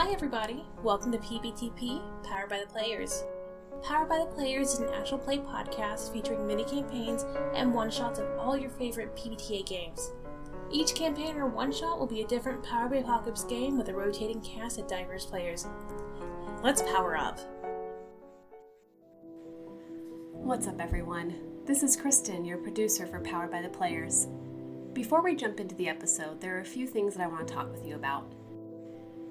Hi, everybody. Welcome to PBTP, Powered by the Players. Powered by the Players is an actual play podcast featuring mini campaigns and one shots of all your favorite PBTA games. Each campaign or one shot will be a different Powered by Apocalypse game with a rotating cast of diverse players. Let's power up. What's up, everyone? This is Kristen, your producer for Powered by the Players. Before we jump into the episode, there are a few things that I want to talk with you about.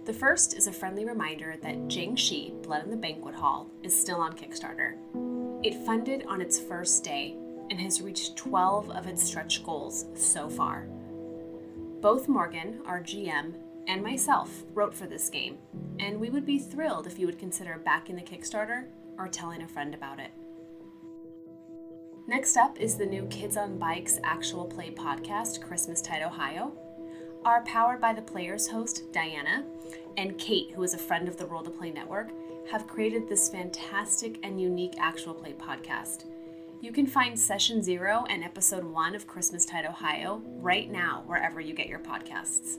The first is a friendly reminder that Jiangshi Blood in the Banquet Hall is still on Kickstarter. It funded on its first day and has reached 12 of its stretch goals so far. Both Morgan, our GM, and myself wrote for this game, and we would be thrilled if you would consider backing the Kickstarter or telling a friend about it. Next up is the new Kids on Bikes actual play podcast, Christmas Tide Ohio. Our Powered by the Players host, Diana, and Kate, who is a friend of the Roll to Play Network, have created this fantastic and unique actual play podcast. You can find Session Zero and Episode One of Christmas Tide Ohio right now, wherever you get your podcasts.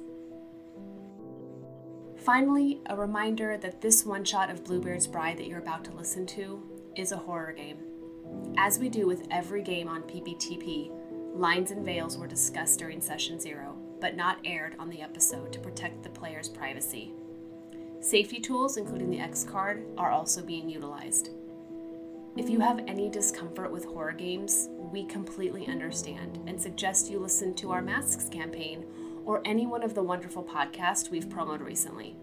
Finally, a reminder that this one shot of Bluebeard's Bride that you're about to listen to is a horror game. As we do with every game on PBTP, lines and veils were discussed during Session Zero, but not aired on the episode to protect the player's privacy. Safety tools, including the X card, are also being utilized. If you have any discomfort with horror games, we completely understand and suggest you listen to our Masks campaign or any one of the wonderful podcasts we've promoted recently.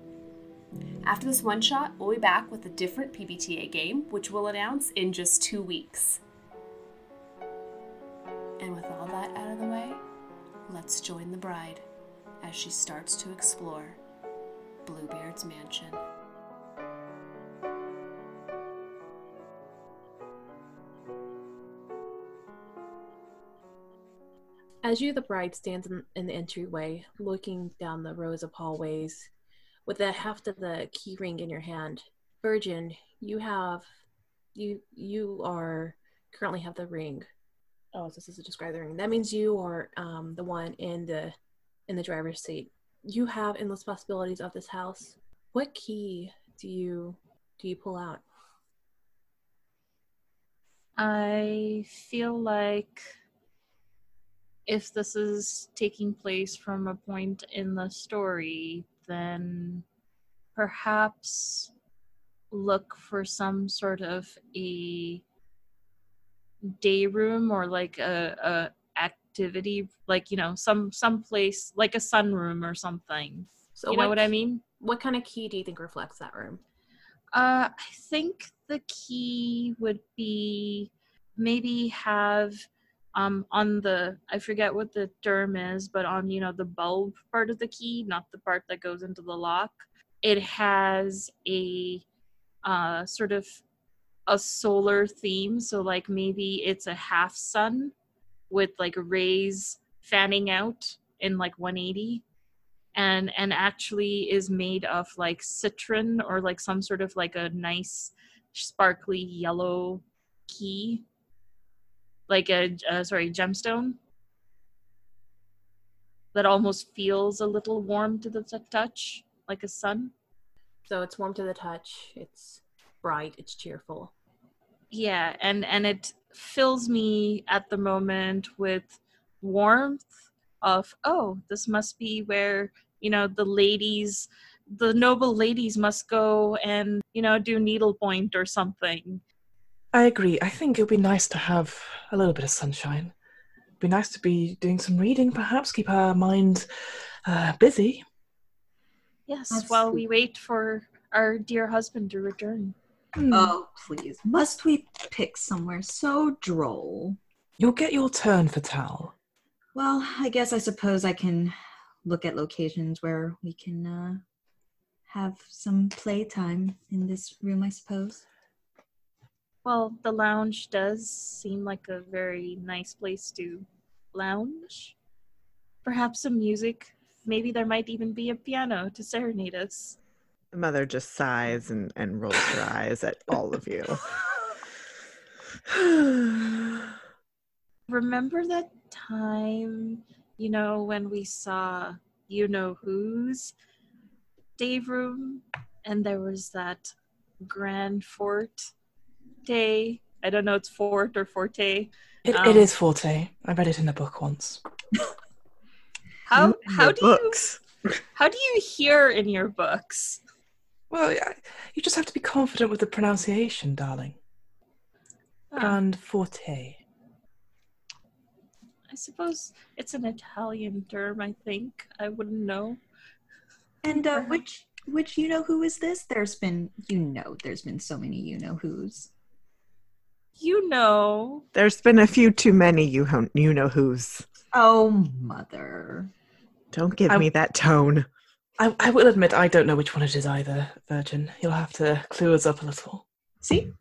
After this one shot, we'll be back with a different PBTA game, which we'll announce in just two weeks. And with all that out of the way, let's join the bride as she starts to explore Bluebeard's mansion. As you, the bride, stands in, the entryway, looking down the rows of hallways, with the heft of the key ring in your hand, Virgin, you have, you you are currently have the ring. Oh, this is to describe the ring. That means you are um, the one in the in the driver's seat. You have endless possibilities of this house. What key do you do you pull out? I feel like if this is taking place from a point in the story, then perhaps look for some sort of a day room or like a, a activity like you know some some place like a sunroom or something So you know what- what i mean What kind of key do you think reflects that room? Uh, I think the key would be maybe have um on the I forget what the term is, but on you know the bulb part of the key, not the part that goes into the lock. It has a uh sort of a solar theme, so like maybe it's a half sun with like rays fanning out in like 180 and and actually is made of like citron or like some sort of like a nice sparkly yellow key like a uh, sorry gemstone that almost feels a little warm to the t- touch like a sun So it's warm to the touch. It's bright. It's cheerful. yeah and and it fills me at the moment with warmth of oh this must be where you know the ladies the noble ladies must go and you know do needlepoint or something I agree. I think it would be nice to have a little bit of sunshine. It'd be nice to be doing some reading, perhaps, keep our mind uh, busy. yes That's while we wait for our dear husband to return Hmm. Oh, please. Must we pick somewhere so droll? You'll get your turn Fatale. Well, I guess I suppose I can look at locations where we can uh, have some playtime in this room, I suppose. well the lounge does seem like a very nice place to lounge perhaps some music maybe there might even be a piano to serenade us The mother just sighs and, and rolls her eyes at all of you. remember that time you know when we saw you know who's day room, and there was that grand fort day. I don't know, it's fort or forte. It, Um, it is Forte. I read it in a book once. How how do books. you how do you hear in your books? Well, yeah, you just have to be confident with the pronunciation, darling. Ah, Grand Forte. I suppose it's an Italian term. I think I wouldn't know. And uh, which which you know who is this? There's been you know there's been so many you know who's. You know, There's been a few too many you ho- you know who's. Oh mother. Don't give I- me that tone. I, I will admit I don't know which one it is either, Virgin. You'll have to clue us up a little. See?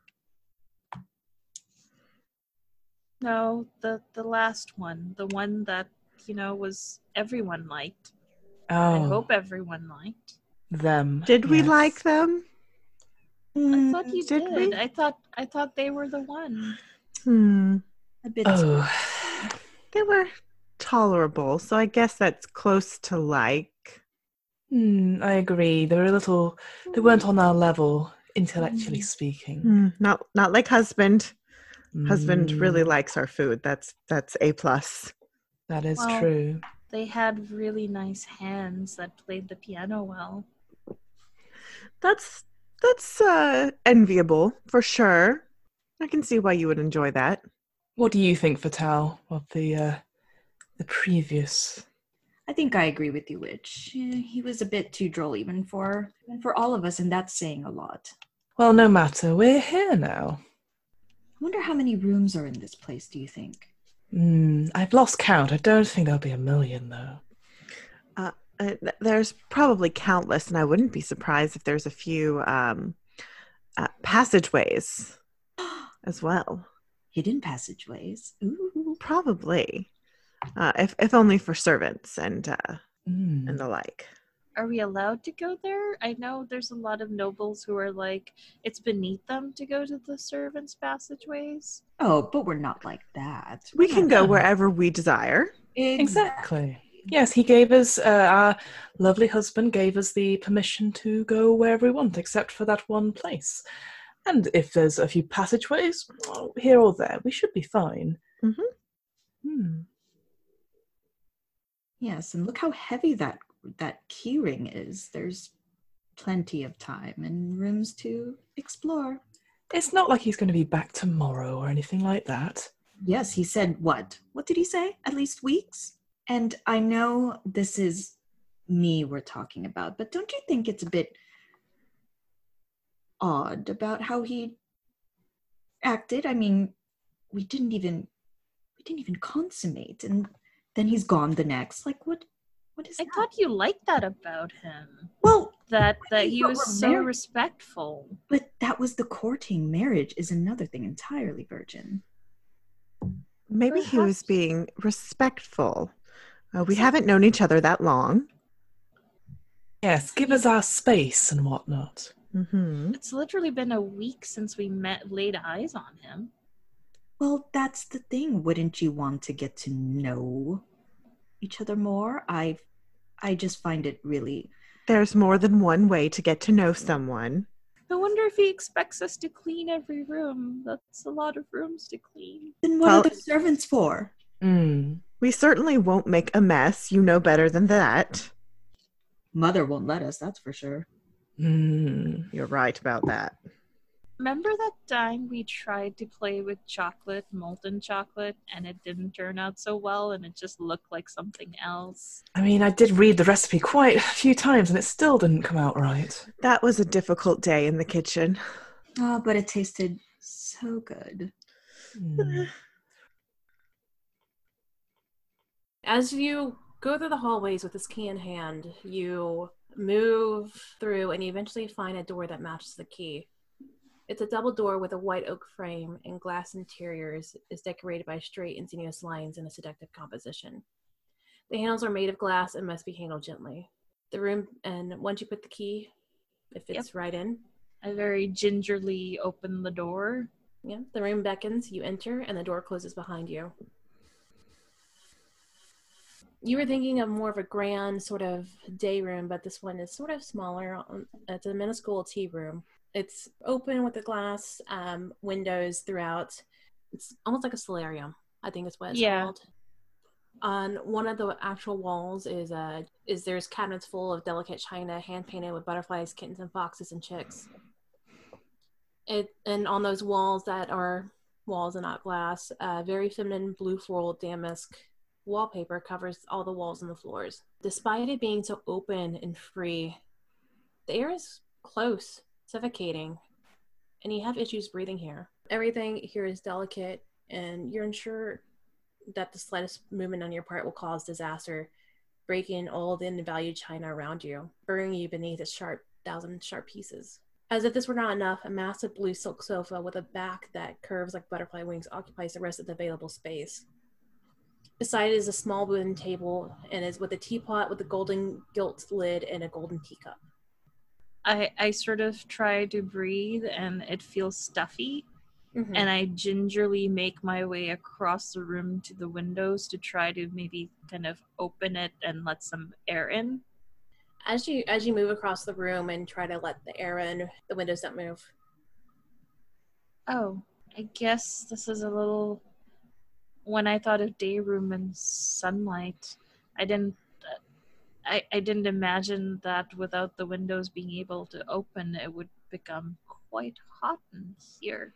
no, the the last one, the one that you know was everyone liked. Oh, I hope everyone liked. them. Did we yes. like them? I thought you did did. I thought I thought they were the one. Hmm. a bit. Oh, They were tolerable, so I guess that's close to like. Hmm, I agree. They were a little. They weren't on our level, intellectually speaking. Hmm, Not not like husband. Husband really Hmm, likes our food. That's that's a plus. That is Well, true. They had really nice hands that played the piano well. That's that's uh enviable for sure. I can see why you would enjoy that. What do you think, Fatale, of the uh, the previous? I think I agree with you, Witch. Eh, He was a bit too droll even for even for all of us, and that's saying a lot. Well, no matter. We're here now. I wonder how many rooms are in this place, do you think? Hmm, I've lost count. I don't think there'll be a million, though. Uh, th- there's probably countless, and I wouldn't be surprised if there's a few um, uh, passageways as well. Hidden passageways. Ooh. Probably, uh, if if only for servants and uh, Hmm. and the like. Are we allowed to go there? I know there's a lot of nobles who are like, it's beneath them to go to the servants' passageways. Oh, but we're not like that. We We're can not- go wherever we desire. Exactly. Yes, he gave us, uh, our lovely husband gave us the permission to go wherever we want, except for that one place. And if there's a few passageways, well, here or there, we should be fine. Mhm. Hmm. Yes, and look how heavy that that key ring is. There's plenty of time and rooms to explore. It's not like he's going to be back tomorrow or anything like that. Yes, he said what? What did he say? At least weeks? And I know this is me we're talking about, but don't you think it's a bit odd about how he acted? I mean, we didn't even we didn't even consummate and then he's gone the next. Like what what is I that? thought you liked that about him. well, That that he was so married. respectful. but that was the courting. Marriage is another thing entirely, Virgin. Maybe he was being respectful. Uh, we haven't known each other that long. Yes, give us our space and whatnot. Mm-hmm. It's literally been a week since we met laid eyes on him. Well, that's the thing. Wouldn't you want to get to know each other more? I I just find it really There's more than one way to get to know someone. I wonder if he expects us to clean every room. That's a lot of rooms to clean. Then what Well- are the servants for? Hmm. We certainly won't make a mess. You know better than that. Mother won't let us, that's for sure. Hmm. You're right about that. Remember that time we tried to play with chocolate, molten chocolate, and it didn't turn out so well and it just looked like something else? I mean, I did read the recipe quite a few times and it still didn't come out right. That was a difficult day in the kitchen. Oh, but it tasted so good. Hmm. As you go through the hallways with this key in hand, you move through and you eventually find a door that matches the key. It's a double door with a white oak frame and glass interiors is decorated by straight and sinuous lines in a seductive composition. The handles are made of glass and must be handled gently. The room, and once you put the key, it fits right in. I very gingerly open the door. Yeah, the room beckons, you enter, and the door closes behind you. You were thinking of more of a grand sort of day room, but this one is sort of smaller. It's a minuscule tea room. It's open with the glass um, windows throughout. It's almost like a solarium. I think is what it's Yeah. called. On one of the actual walls is uh is there's cabinets full of delicate china, hand painted with butterflies, kittens, and foxes and chicks. It and on those walls that are walls and not glass, uh, very feminine blue floral damask wallpaper covers all the walls and the floors. Despite it being so open and free, the air is close, suffocating, and you have issues breathing here. Everything here is delicate, and you're unsure that the slightest movement on your part will cause disaster, breaking all the valued china around you, burying you beneath its sharp thousand sharp pieces. As if this were not enough, a massive blue silk sofa with a back that curves like butterfly wings occupies the rest of the available space. Beside it is a small wooden table and is with a teapot with a golden gilt lid and a golden teacup. I I sort of try to breathe and it feels stuffy. Mhm. and I gingerly make my way across the room to the windows to try to maybe kind of open it and let some air in. as you as you move across the room and try to let the air in, the windows don't move. Oh, I guess this is a little. When I thought of day room and sunlight, I didn't. I, I didn't imagine that without the windows being able to open, it would become quite hot in here.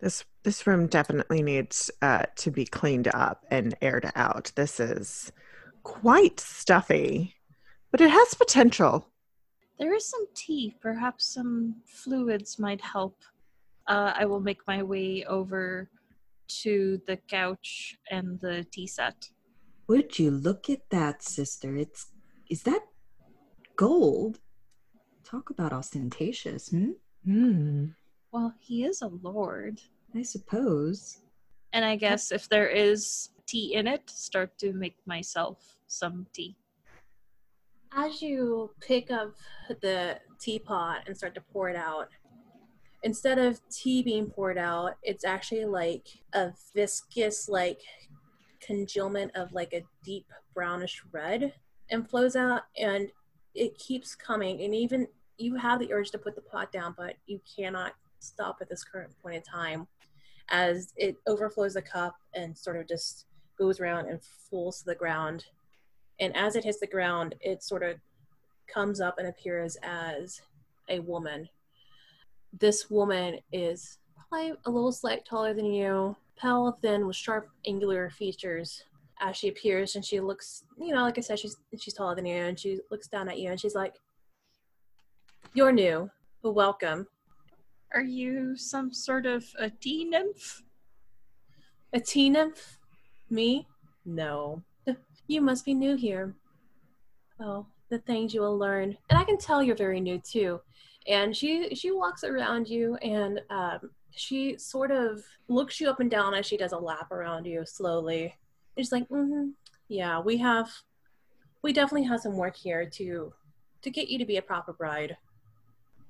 This this room definitely needs uh, to be cleaned up and aired out. This is quite stuffy, but it has potential. There is some tea. Perhaps some fluids might help. Uh, I will make my way over to the couch and the tea set. Would you look at that, sister? It's is that gold? Talk about ostentatious, hmm? Hmm. Well, he is a lord. I suppose. And I guess if there is tea in it, start to make myself some tea. As you pick up the teapot and start to pour it out, instead of tea being poured out, it's actually like a viscous, like congealment of like a deep brownish red and flows out and it keeps coming. And even you have the urge to put the pot down but you cannot stop at this current point in time as it overflows the cup and sort of just goes around and falls to the ground. And as it hits the ground it sort of comes up and appears as a woman. This woman is probably a little slight taller than you pale thin with sharp angular features as she appears and she looks you know like i said she's she's taller than you and she looks down at you and she's like you're new but welcome. Are you some sort of a tea nymph? a tea nymph? Me? No. You must be new here. Oh the things you will learn. And i can tell you're very new too. And she she walks around you and um, she sort of looks you up and down as she does a lap around you slowly it's like mm-hmm, yeah we have we definitely have some work here to to get you to be a proper bride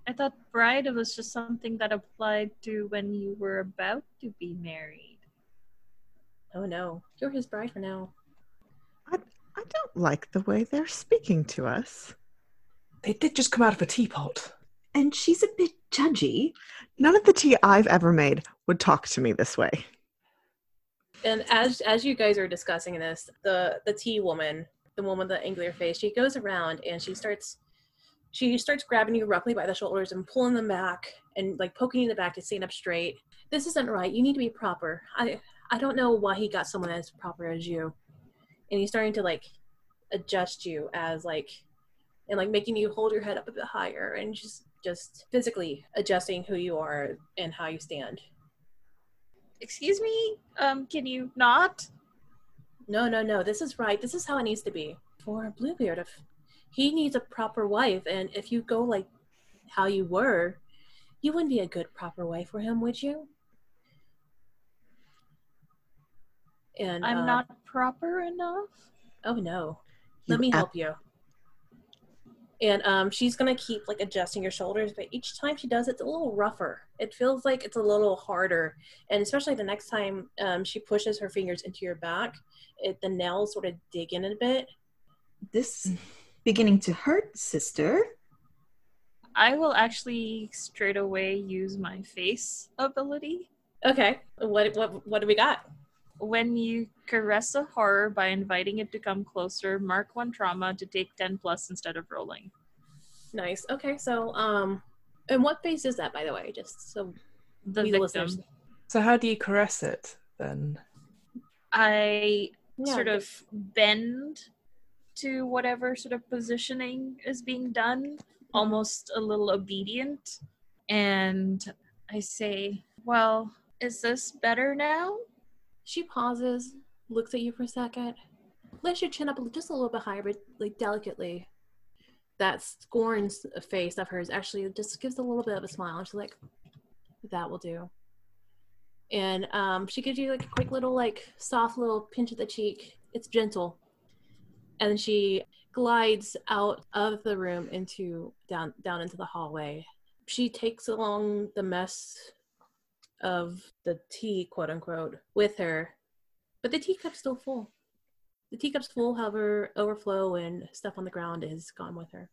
I thought bride was just something that applied to when you were about to be married. oh no you're his bride for now I, I don't like the way they're speaking to us. They did just come out of a teapot. And she's a bit judgy. None of the tea I've ever made would talk to me this way. And as as you guys are discussing this, the the tea woman, the woman with the angular face, she goes around and she starts she starts grabbing you roughly by the shoulders and pulling them back and like poking you in the back to stand up straight. This isn't right. You need to be proper. I I don't know why he got someone as proper as you. And he's starting to like adjust you as like and like making you hold your head up a bit higher and just just physically adjusting who you are and how you stand. Excuse me? Um, can you not? No, no, no. This is right. This is how it needs to be. For Bluebeard, if he needs a proper wife, and if you go like how you were, you wouldn't be a good proper wife for him, would you? And I'm uh, not proper enough. Oh no. You Let me ab- help you. And um, she's gonna keep like adjusting your shoulders, but each time she does, it's a little rougher. It feels like it's a little harder, and especially the next time um, she pushes her fingers into your back, it, the nails sort of dig in a bit. This beginning to hurt, sister. I will actually straight away use my face ability. Okay, what what what do we got? When you caress a horror by inviting it to come closer, mark one trauma to take 10 plus instead of rolling. Nice. Okay, so um, and what face is that, by the way? Just so The victim. listeners- So how do you caress it then? I Yeah, sort of bend to whatever sort of positioning is being done, almost a little obedient. And I say, Well, is this better now? She pauses, looks at you for a second, lifts your chin up just a little bit higher, but like delicately. That scorns a face of hers actually just gives a little bit of a smile. And she's like, "That will do." And um, she gives you like a quick little, like soft little pinch of the cheek. It's gentle, and she glides out of the room into down down into the hallway. She takes along the mess of the tea, quote unquote, with her, but the teacup's still full. The teacup's full, however, overflow and stuff on the ground is gone with her.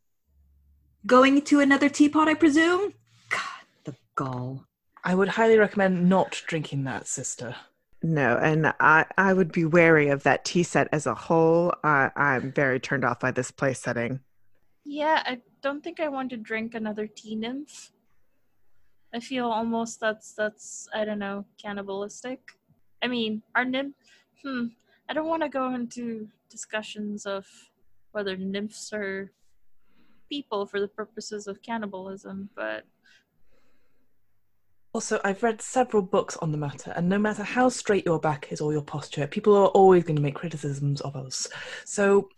Going to another teapot, I presume? God, the gall. I would highly recommend not drinking that, sister. No, and I, I would be wary of that tea set as a whole. I, I'm very turned off by this place setting. Yeah, I don't think I want to drink another tea nymph. I feel almost that's that's I don't know cannibalistic. I mean, our nymph. Hmm. I don't want to go into discussions of whether nymphs are people for the purposes of cannibalism, but Also, I've read several books on the matter, and no matter how straight your back is or your posture, people are always going to make criticisms of us. So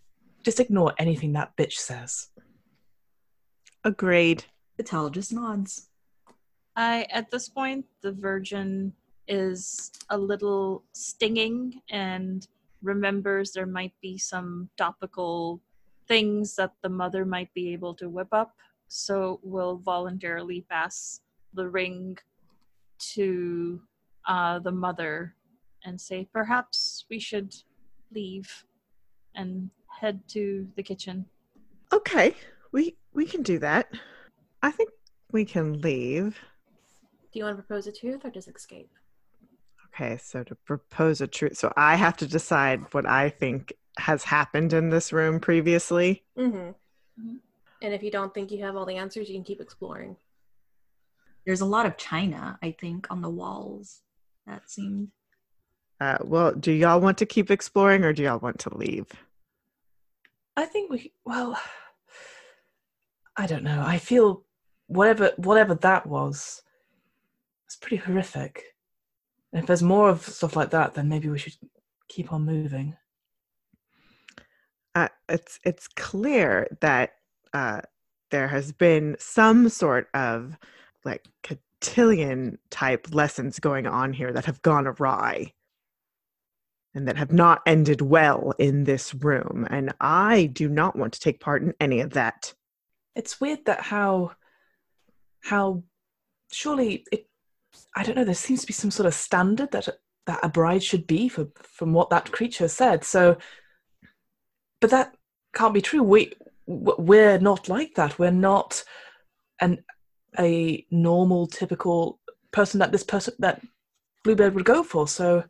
just ignore anything that bitch says. Agreed. Fatale just nods. I at this point the virgin is a little stinging and remembers there might be some topical things that the mother might be able to whip up, so will voluntarily pass the ring to uh, the mother and say, perhaps we should leave and head to the kitchen. Okay, we we can do that. I think we can leave. Do you want to propose a truth or just escape? Okay, so to propose a truth, so I have to decide what I think has happened in this room previously. Mm-hmm. Mhm. And if you don't think you have all the answers, you can keep exploring. There's a lot of china, I think, on the walls. That seemed. Uh, well, do y'all want to keep exploring or do y'all want to leave? I think we well I don't know. I feel whatever whatever that was it's pretty horrific. And if there's more of stuff like that, then maybe we should keep on moving. uh, it's it's clear that uh, there has been some sort of like cotillion type lessons going on here that have gone awry and that have not ended well in this room and i do not want to take part in any of that It's weird that how how surely it I don't know, there seems to be some sort of standard that that a bride should be for from what that creature said. So but that can't be true. We we're not like that. We're not an a normal typical person that this person that Bluebeard would go for. So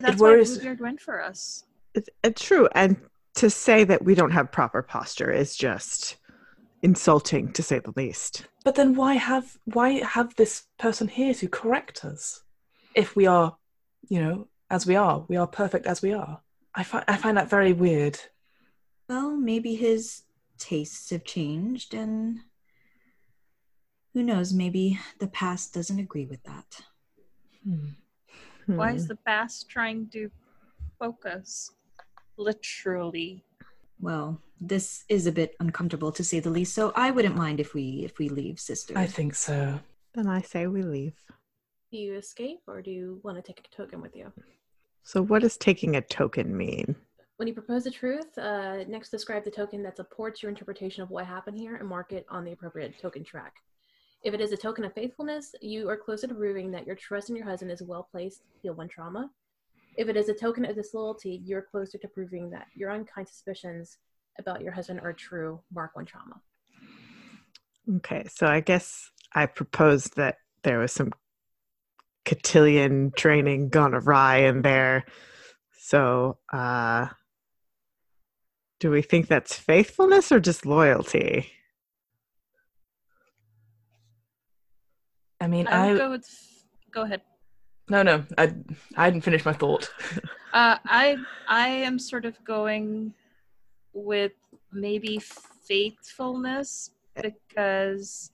That's worries- why Bluebeard went for us. it's, it's true and to say that we don't have proper posture is just insulting to say the least But then why have why have this person here to correct us if we are, you know, as we are, we are perfect as we are. I find I find that very weird. Well, maybe his tastes have changed, and who knows, maybe the past doesn't agree with that. Hmm. Why Hmm. is the past trying to focus? Literally. Well, this is a bit uncomfortable to say the least, so I wouldn't mind if we if we leave, sister. I think so. then i say we leave Do you escape or do you want to take a token with you? so what does taking a token mean When you propose the truth, uh, next describe the token that supports your interpretation of what happened here and mark it on the appropriate token track. If it is a token of faithfulness, you are closer to proving that your trust in your husband is well placed to heal one trauma. If it is a token of disloyalty, you're closer to proving that your unkind suspicions about your husband are true. Mark one trauma. Okay, so I guess I proposed that there was some cotillion training gone awry in there. So, uh, do we think that's faithfulness or disloyalty? I mean, I I, would go with. Go ahead. No, no, I, I hadn't finished my thought. Uh, I I am sort of going with maybe faithfulness because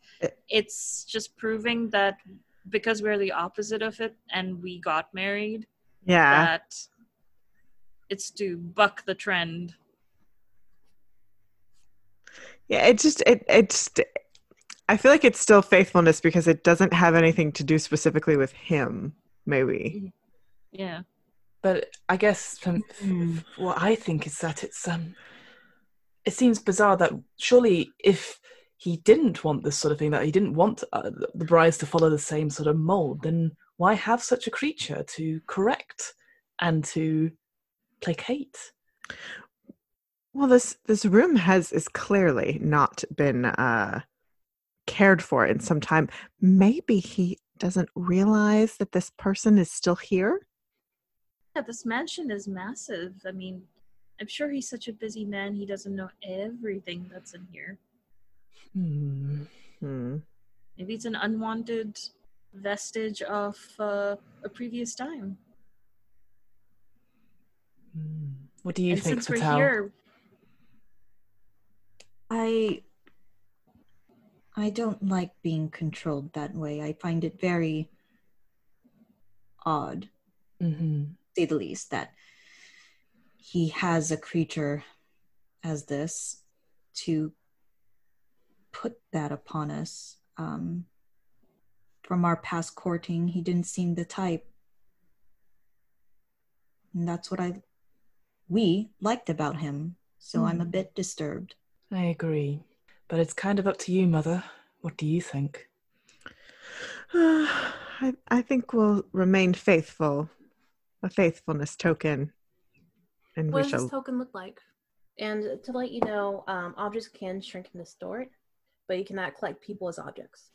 it's just proving that because we're the opposite of it and we got married Yeah. that it's to buck the trend. Yeah, it just it it's I feel like it's still faithfulness because it doesn't have anything to do specifically with him, maybe. Yeah. But I guess from Hmm. what I think is that it's um, it seems bizarre that surely if he didn't want this sort of thing, that he didn't want uh, the brides to follow the same sort of mold, then why have such a creature to correct and to placate? Well, this this room has is clearly not been uh cared for in some time. Maybe he doesn't realize that this person is still here. Yeah, this mansion is massive. I mean, I'm sure he's such a busy man, he doesn't know everything that's in here. Hmm. Hmm. Maybe it's an unwanted vestige of uh, a previous time. Hmm. What do you and think, since we're here, I I don't like being controlled that way. I find it very odd, hmm to say the least, that he has a creature as this to put that upon us. Um, from our past courting, he didn't seem the type. And that's what I we liked about him. So I'm a Hmm. bit disturbed. I agree, but it's kind of up to you, Mother. What do you think? I I think we'll remain faithful. A faithfulness token. And What we does shall this token look like? And to let you know, um, objects can shrink and distort, but you cannot collect people as objects.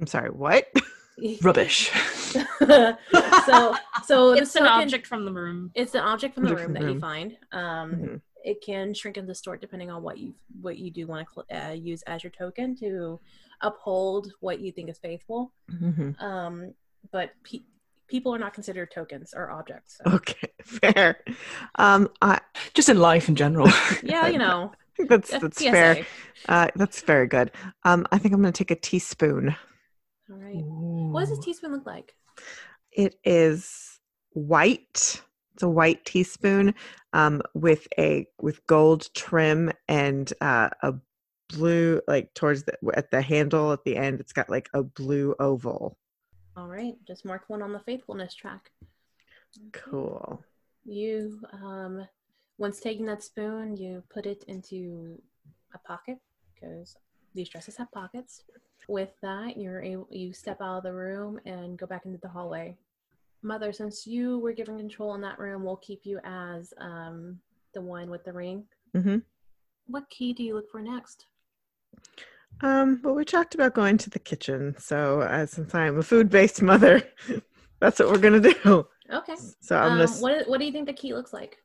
I'm sorry, what? Rubbish. so, so it's an token- object from the room. It's an object from the Object room from the that you find. Um, Mhm. It can shrink and distort depending on what you what you do want to uh, use as your token to uphold what you think is faithful. Mhm. Um, but pe- people are not considered tokens or objects. So- Okay, fair. Um, I Just in life in general. Yeah, you know, that's that's PSA. fair. Uh, that's very good. Um, I think I'm going to take a teaspoon. All right. What does a teaspoon look like? It is white. It's a white teaspoon um, with a with gold trim and uh, a blue like towards the at the handle at the end. It's got like a blue oval. All right, just mark one on the faithfulness track. Cool. You, um, once taking that spoon, you put it into a pocket because these dresses have pockets. With that, you're able, you step out of the room and go back into the hallway. Mother, since you were given control in that room, we'll keep you as um, the one with the ring. hmm What key do you look for next? Um, well, we talked about going to the kitchen, so uh, since I'm a food-based mother, that's what we're gonna do. Okay. So I'm Um, gonna. what, what do you think the key looks like?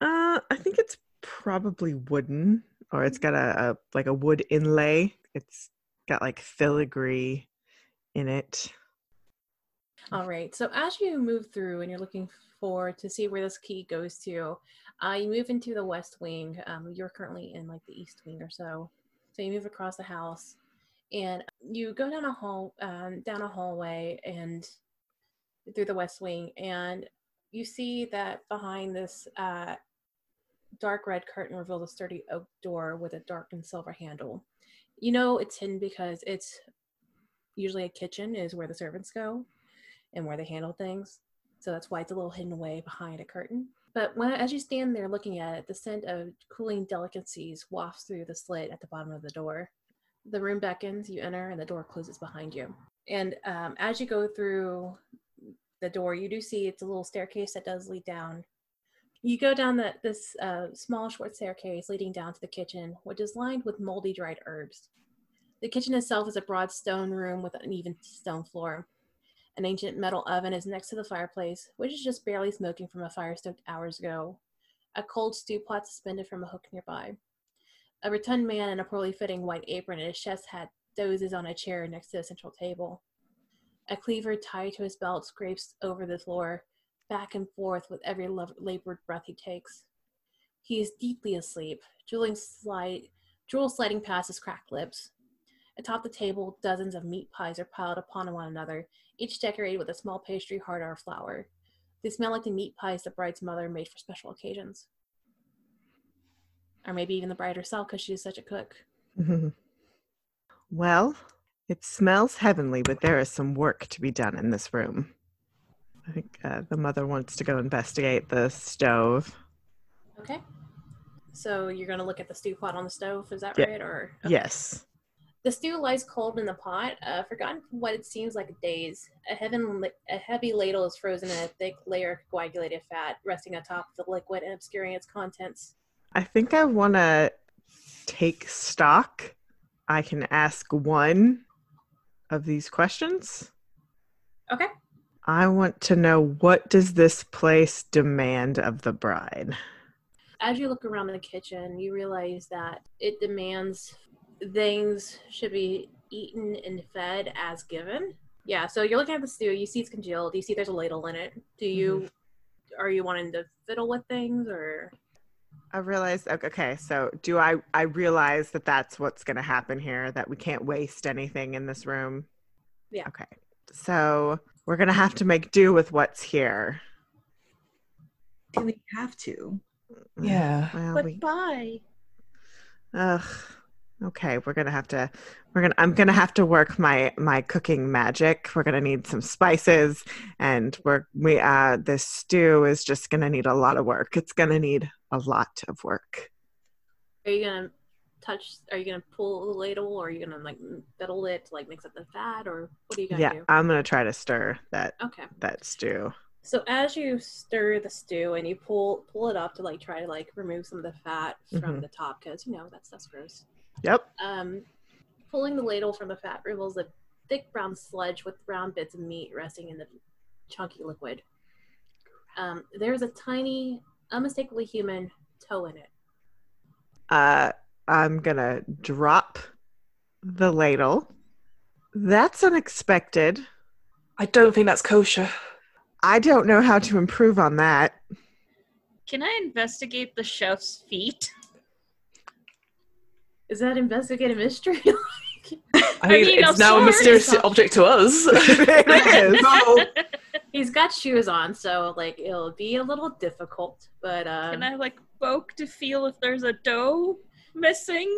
Uh, I think it's probably wooden, or it's got a, a like a wood inlay. It's got like filigree in it. All right. So as you move through and you're looking for to see where this key goes to, uh, you move into the west wing. Um, you're currently in like the east wing or so. So you move across the house, and you go down a hall, um, down a hallway, and through the west wing, and you see that behind this uh, dark red curtain reveals a sturdy oak door with a dark and silver handle. You know it's hidden because it's usually a kitchen is where the servants go and where they handle things. So that's why it's a little hidden away behind a curtain. But when as you stand there looking at it, the scent of cooling delicacies wafts through the slit at the bottom of the door. The room beckons, you enter, and the door closes behind you. And um, as you go through the door, you do see it's a little staircase that does lead down. You go down the, this uh, small, short staircase leading down to the kitchen, which is lined with moldy, dried herbs. The kitchen itself is a broad stone room with an even stone floor. An ancient metal oven is next to the fireplace, which is just barely smoking from a fire stoked hours ago. A cold stew pot suspended from a hook nearby. A rotund man in a poorly fitting white apron and a chef's hat dozes on a chair next to the central table. A cleaver tied to his belt scrapes over the floor, back and forth with every labored breath he takes. He is deeply asleep, drooling slide, drool sliding past his cracked lips. Atop the table, dozens of meat pies are piled upon one another, each decorated with a small pastry heart or flower. They smell like the meat pies the bride's mother made for special occasions. Or maybe even the bride herself because she is such a cook. well, it smells heavenly, but there is some work to be done in this room. I think uh, the mother wants to go investigate the stove. Okay. So you're going to look at the stew pot on the stove, is that Yeah. right? Or okay. Yes. The stew lies cold in the pot, uh, forgotten for what it seems like days. A, heaven, a heavy ladle is frozen in a thick layer of coagulated fat, resting atop the liquid and obscuring its contents. I think I want to take stock. I can ask one of these questions. Okay. I want to know what does this place demand of the bride? As you look around the kitchen, you realize that it demands things should be eaten and fed as given. Yeah, so you're looking at the stew, you see it's congealed, you see there's a ladle in it. Do you mm-hmm. are you wanting to fiddle with things or I realize okay, okay, so do I I realize that that's what's going to happen here that we can't waste anything in this room? Yeah. Okay. So, we're going to have to make do with what's here. Do we have to? Yeah. Well, But we bye. Ugh. Okay, we're gonna have to. We're gonna. I'm gonna have to work my my cooking magic. We're gonna need some spices, and we're we. Uh, this stew is just gonna need a lot of work. It's gonna need a lot of work. are you gonna touch are you gonna pull the ladle or are you gonna like fiddle it to like mix up the fat or what are you gonna Yeah, do? I'm gonna try to stir that Okay. that stew. So as you stir the stew and you pull pull it up to like try to like remove some of the fat from Mhm. the top because you know that stuff's gross. Yep. Um, pulling the ladle from the fat reveals a thick brown sludge with brown bits of meat resting in the chunky liquid. Um, there's a tiny, unmistakably human toe in it. Uh, I'm gonna drop the ladle. That's unexpected. I don't think that's kosher. I don't know how to improve on that. Can I investigate the chef's feet? Is that investigative mystery? I mean, mean, it's of now a sorts. mysterious object to us. it is. He's got shoes on, so like it'll be a little difficult. But um, Can I like poke to feel if there's a toe missing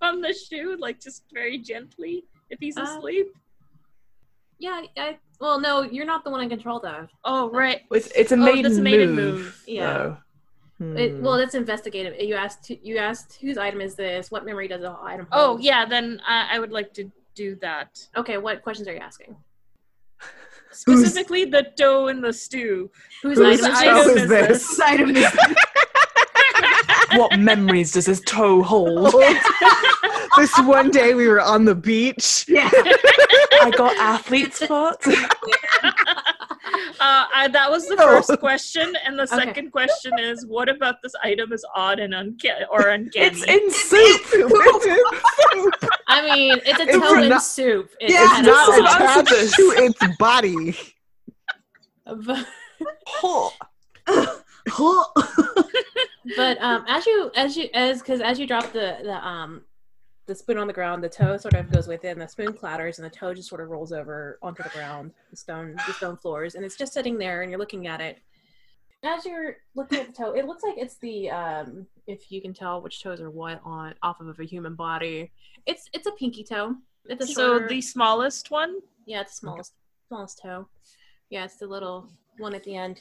on the shoe, like just very gently if he's Uh, asleep? yeah, I, well, no, you're not the one in control though. Oh right. it's, it's a Oh, maiden, that's a maiden move. move. Yeah. though. It, Hmm. well, it's investigative. You asked. You asked whose item is this? What memory does the item Hold? Oh yeah, then uh, I would like to do that. Okay, what questions are you asking? Specifically, the dough in the stew. Whose Whose item is item toe this? is this? Whose item is what memories does this toe hold? this one day we were on the beach. Yeah. I got athlete's foot. Uh, I, that was the first question, and the Okay. second question is, what about this item is odd and uncanny or uncanny? it's in soup. I mean, it's a It's toe in not- soup. It's Yeah, It's not This is attached to its body. But, but um, as you as you as because as you drop the the um the spoon on the ground, the toe sort of goes within. The spoon clatters, and the toe just sort of rolls over onto the ground, the stone the stone floors, and it's just sitting there, and you're looking at it. As you're looking at the toe, it looks like it's the um if you can tell which toes are what on off of a human body. It's it's a pinky toe. It's a so shorter- the smallest one. Yeah, it's the smallest smallest toe. Yeah, it's the little one at the end.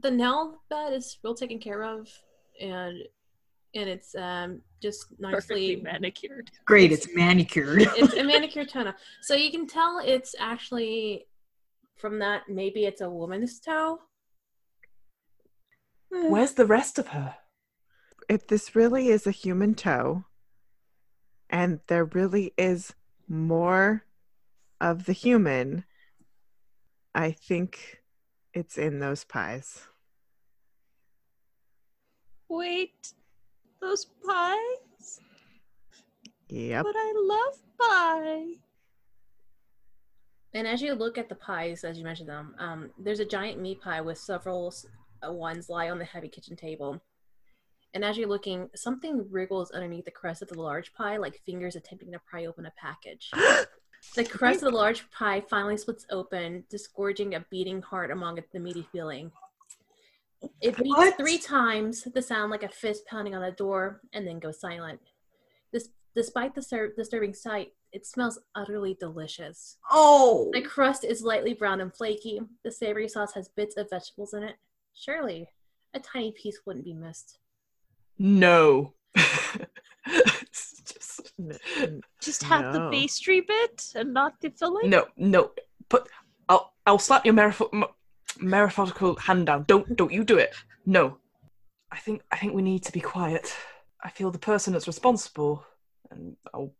the nail bed is real taken care of, and and it's um just Perfectly nicely manicured. Great, it's manicured. it's a manicure toenail. So you can tell it's actually from that maybe it's a woman's toe. Where's the rest of her? If this really is a human toe, and there really is more of the human, I think it's in those pies. Wait, those pies? Yep. But I love pie. And as you look at the pies, as you mentioned them, um, there's a giant meat pie with several uh, ones lie on the heavy kitchen table. And as you're looking, something wriggles underneath the crust of the large pie, like fingers attempting to pry open a package. the crust of the large pie finally splits open, disgorging a beating heart among the meaty filling. It beats What? three times, the sound like a fist pounding on a door, and then goes silent. This, despite the ser- disturbing sight, it smells utterly delicious. Oh, The crust is lightly brown and flaky. The savory sauce has bits of vegetables in it. Surely, a tiny piece wouldn't be missed. No. Just- N- n- Just have the pastry bit and not the filling? no, no. But I'll I'll slap your merif- m- metaphorical hand down. Don't don't you do it. No. I think I think we need to be quiet. I feel the person that's responsible, and I'll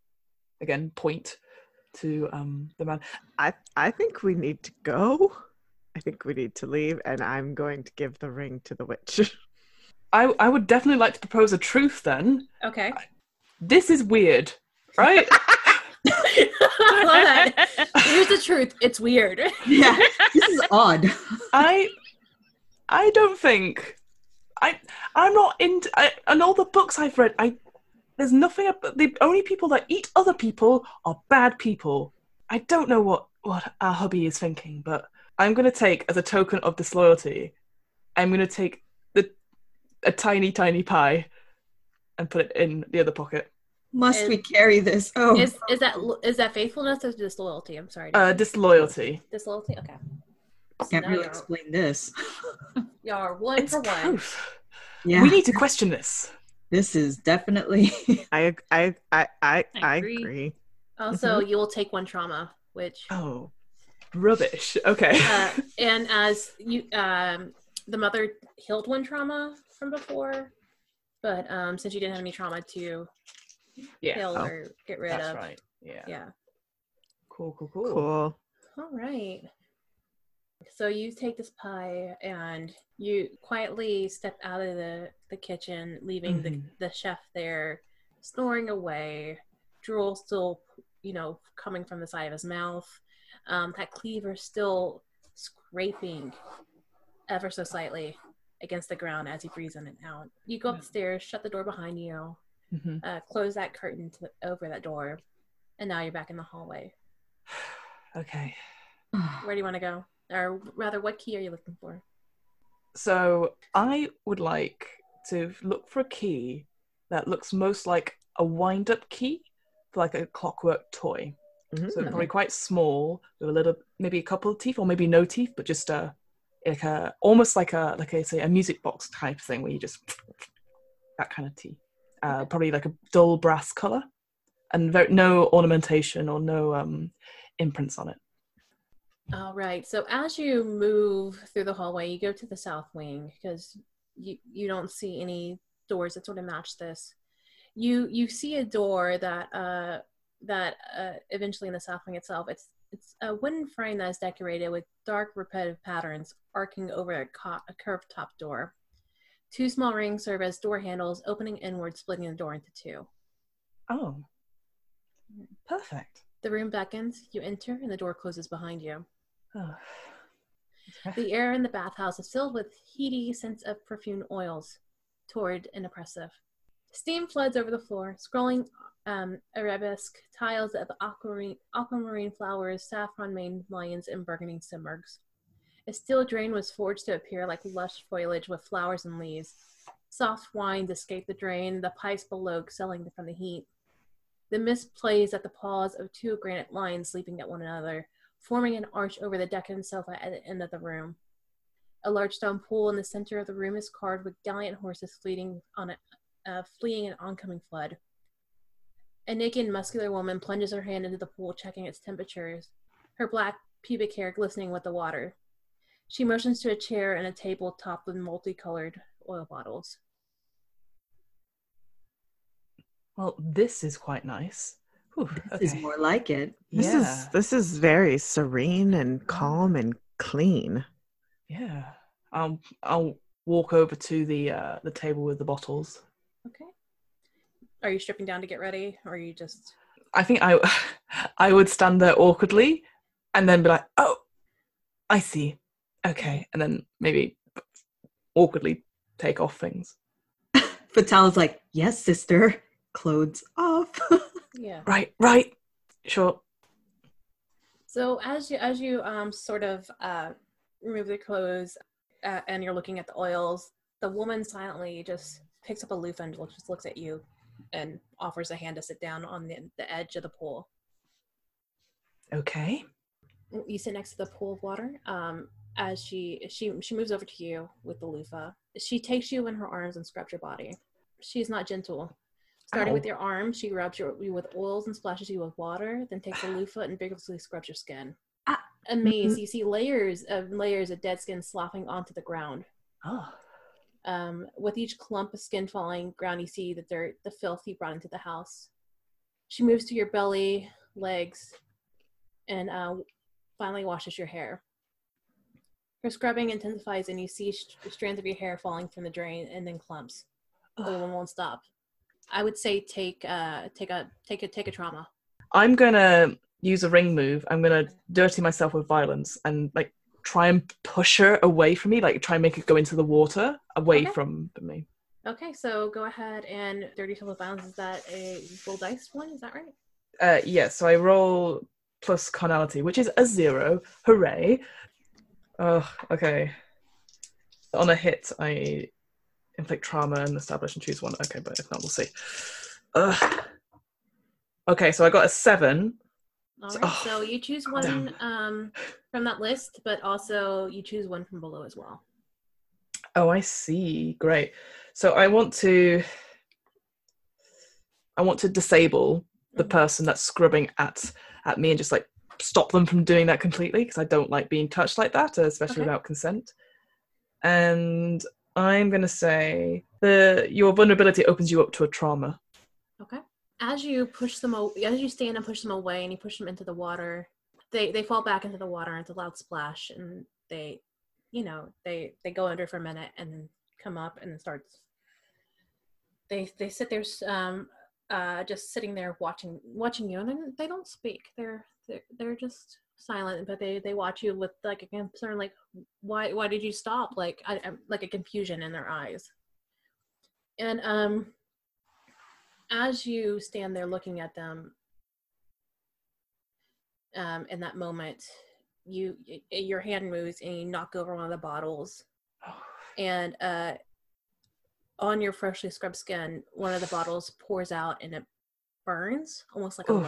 again point to um the man. I I think we need to go. I think we need to leave, and I'm going to give the ring to the witch. I I would definitely like to propose a truth. Then Okay. this is weird, right? I love that. Here's the truth. It's weird. yeah, this is odd. I I don't think I I'm not into I, and all the books I've read I there's nothing about the only people that eat other people are bad people. I don't know what what our hubby is thinking, but I'm gonna take as a token of disloyalty, I'm gonna take the a tiny tiny pie and put it in the other pocket. Must Is- we carry this? Oh, Is is that is that faithfulness or disloyalty? I'm sorry. Uh, disloyalty. disloyalty. Okay. So can't really y'all- explain this. Y'all are one It's for one. proof. Yeah, We need to question this. this is definitely. I ag- I I I, I I agree. agree. Also, you will take one trauma, which Oh, rubbish. Okay. uh, and as you um the mother healed one trauma from before, but um since you didn't have any trauma to yeah. heal Oh. or get rid That's of, right. Yeah. yeah. Cool. Cool. Cool. Cool. All right. So you take this pie and you quietly step out of the, the kitchen, leaving Mhm. the, the chef there snoring away, drool still, you know, coming from the side of his mouth. Um, that cleaver still scraping ever so slightly against the ground as he breathes in and out. You go Yeah. upstairs, shut the door behind you, hmm uh, close that curtain to over that door, and now you're back in the hallway. Okay. Where do you want to go? Or rather, what key are you looking for? So I would like to look for a key that looks most like a wind-up key for like a clockwork toy. So Mm. probably quite small, with a little, maybe a couple of teeth, or maybe no teeth, but just a like a almost like a like I say a music box type thing where you just that kind of teeth. Uh, probably like a dull brass color, and very, no ornamentation or no um, imprints on it. All right. So as you move through the hallway, you go to the south wing because you you don't see any doors that sort of match this. You you see a door that uh that uh eventually in the south wing itself it's it's a wooden frame that is decorated with dark repetitive patterns arcing over a, co- a curved top door. Two small rings serve as door handles, opening inward, splitting the door into two. Oh, perfect. The room beckons. You enter, and the door closes behind you. Oh. The air in the bathhouse is filled with heady scents of perfumed oils, torrid and oppressive. Steam floods over the floor, scrolling um, arabesque tiles of aquamarine, aquamarine flowers, saffron maned lions, and burgundy simurgs. A steel drain was forged to appear like lush foliage with flowers and leaves. Soft whines escape the drain, the pipes below exhaling from the heat. The mist plays at the paws of two granite lions sleeping at one another, forming an arch over the decadent sofa at the end of the room. A large stone pool in the center of the room is carved with gallant horses fleeing on a, uh, fleeing an oncoming flood. A naked, muscular woman plunges her hand into the pool, checking its temperatures, her black pubic hair glistening with the water. She motions to a chair and a table topped with multicolored oil bottles. Well, this is quite nice. Whew, This is more like it. This yeah. is this is very serene and calm and clean. Yeah. I'll I'll walk over to the uh the table with the bottles. Okay. Are you stripping down to get ready, or are you just? I think I I would stand there awkwardly and then be like, "Oh, I see. Okay." And then maybe awkwardly take off things. Fatale's like, yes, sister. Clothes off. Yeah. Right, right. Sure. So as you as you um sort of uh remove the clothes uh, and you're looking at the oils, the woman silently just picks up a loofah and looks, just looks at you and offers a hand to sit down on the, the edge of the pool. Okay. You sit next to the pool of water. Um, as she she she moves over to you with the loofah. She takes you in her arms and scrubs your body. She's not gentle. Starting with your arm, she rubs your, you with oils and splashes you with water, then takes a loofah and vigorously scrubs your skin. Ah. Amazed, you see layers of layers of dead skin sloughing onto the ground. Oh. Um, with each clump of skin falling ground, you see the dirt, the filth you brought into the house. She moves to your belly, legs, and uh, finally washes your hair. Her scrubbing intensifies, and you see st- strands of your hair falling from the drain, and then clumps. The woman won't stop. I would say take uh take a take a take a trauma. I'm gonna use a ring move. I'm gonna dirty myself with violence and like try and push her away from me, like try and make it go into the water away Okay. from me. Okay, so go ahead and dirty self with violence. Is that a roll dice one? Is that right? Uh yeah, so I roll plus carnality, which is a zero. Hooray. Oh, okay. On a hit, I inflict trauma and establish and choose one. Okay, but if not, we'll see. Ugh. Okay, so I got a seven. All So- oh, so you choose one um, from that list, but also you choose one from below as well. Oh, I see. Great. So I want to I want to disable the Mhm. person that's scrubbing at at me and just like stop them from doing that completely because I don't like being touched like that, especially Okay. without consent. And I'm going to say the your vulnerability opens you up to a trauma. Okay. As you push them, as you stand and push them away, and you push them into the water, they they fall back into the water. and It's a loud splash, and they, you know, they they go under for a minute and then come up and then starts. They they sit there, um, uh, just sitting there watching watching you, and then they don't speak. They're they're, they're just silent, but they they watch you with like a concern, like why why did you stop? Like I, I like a confusion in their eyes. And um, as you stand there looking at them um, in that moment you y- your hand moves and you knock over one of the bottles and uh, on your freshly scrubbed skin one of the bottles pours out and it burns almost like a Oof.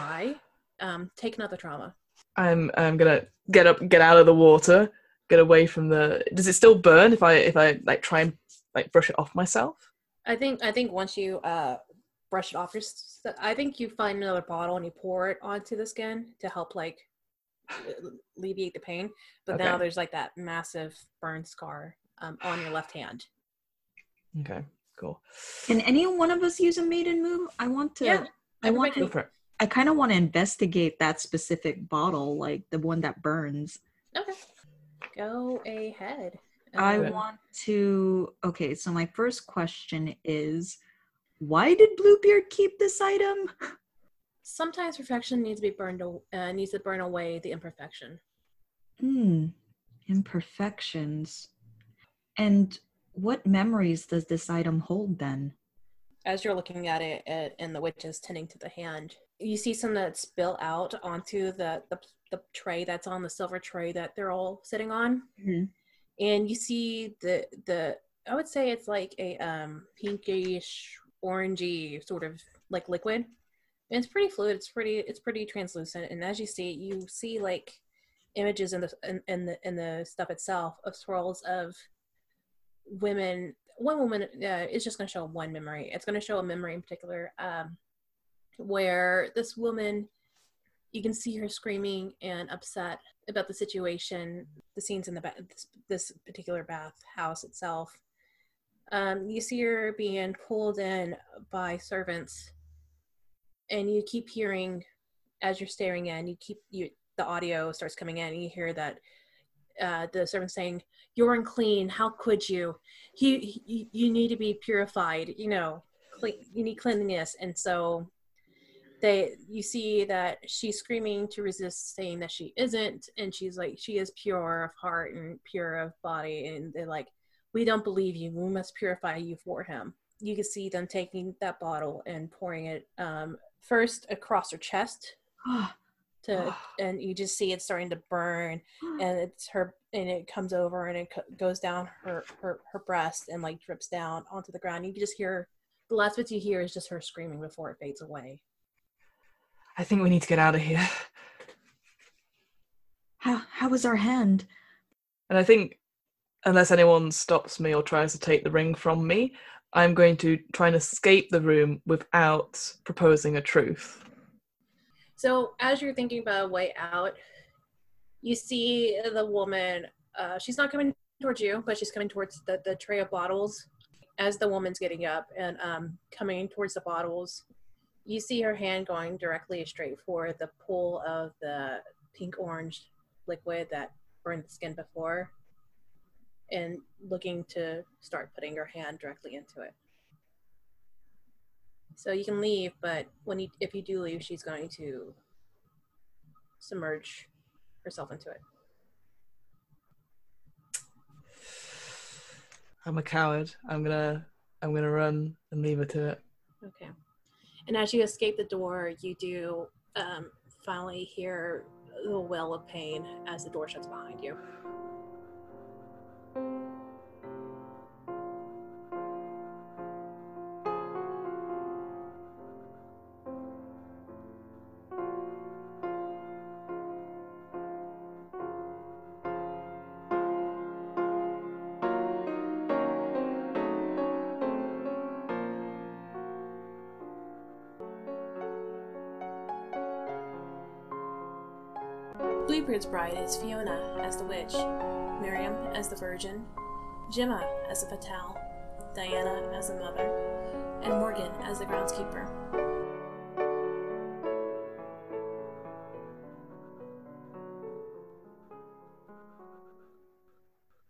Lye um, take another trauma I'm I'm going to get up get out of the water, get away from the Does it still burn if I if I like try and like brush it off myself? i think i think once you uh, brush it off your I think you find another bottle and you pour it onto the skin to help like alleviate the pain but now there's like that massive burn scar um, on your left hand Okay, cool. Can any one of us use a maiden move? I want to. Yeah, I want. everybody Go To, for it. I kind of want to investigate that specific bottle, like the one that burns. Okay. Go ahead. I Um, want to. Okay, so my first question is, why did Bluebeard keep this item? sometimes perfection needs to be burned. Uh, needs to burn away the imperfection. Hmm, imperfections. And what memories does this item hold then? As you're looking at it, uh, and the witch is tending to the hand, you see some that spill out onto the, the the tray that's on the silver tray that they're all sitting on, Mhm. and you see the the. I would say it's like a um pinkish orangey sort of like liquid. And it's pretty fluid. It's pretty. It's pretty translucent. And as you see, you see like images in the in, in the in the stuff itself of swirls of women. One woman uh, is just going to show one memory. It's going to show a memory in particular um, where this woman, you can see her screaming and upset about the situation, the scenes in the ba- this, this particular bath house itself. Um, you see her being pulled in by servants, and you keep hearing as you're staring in. You keep you the audio starts coming in, and you hear that uh, the servant saying, "You're unclean. How could you? You, you need to be purified. You know, clean, you need cleanliness." And so they you see that she's screaming to resist saying that she isn't and she's like she is pure of heart and pure of body and they're like we don't believe you. We must purify you for him. You can see them taking that bottle and pouring it um, first across her chest to and you just see it starting to burn and it's her and it comes over and it co- goes down her, her her breast and like drips down onto the ground. You can just hear the last bit you hear is just her screaming before it fades away I think we need to get out of here. How how was our hand? And I think, unless anyone stops me or tries to take the ring from me, I'm going to try and escape the room without proposing a truth. So as you're thinking about a way out, you see the woman. Uh, she's not coming towards you, but she's coming towards the, the tray of bottles. As the woman's getting up and um, coming towards the bottles, you see her hand going directly straight for the pool of the pink orange liquid that burned the skin before, and looking to start putting her hand directly into it. So you can leave, but when you if you do leave, she's going to submerge herself into it. I'm a coward. I'm gonna I'm gonna run and leave her to it. Okay. And as you escape the door, you do um, finally hear the wail of pain as the door shuts behind you. Bluebeard's bride is Fiona as the witch, Miriam as the virgin, Gemma as the fatale, Diana as the mother, and Morgan as the groundskeeper.